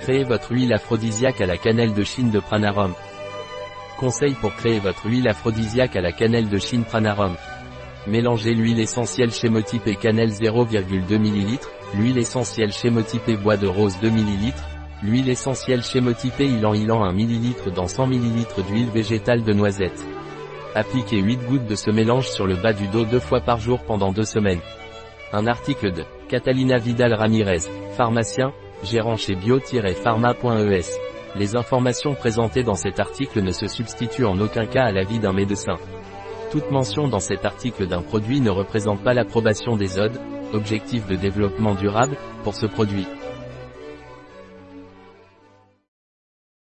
Créez votre huile aphrodisiaque à la cannelle de Chine de Pranarum. Conseil pour créer votre huile aphrodisiaque à la cannelle de Chine Pranarum. Mélangez l'huile essentielle chémotypée cannelle 0,2 ml, l'huile essentielle chémotypée bois de rose 2 ml, l'huile essentielle chémotypée ilan ilan 1 ml dans 100 ml d'huile végétale de noisette. Appliquez 8 gouttes de ce mélange sur le bas du dos deux fois par jour pendant deux semaines. Un article de Catalina Vidal Ramirez, pharmacien, gérant chez bio-pharma.es. Les informations présentées dans cet article ne se substituent en aucun cas à l'avis d'un médecin. Toute mention dans cet article d'un produit ne représente pas l'approbation des ODE, objectifs de développement durable, pour ce produit.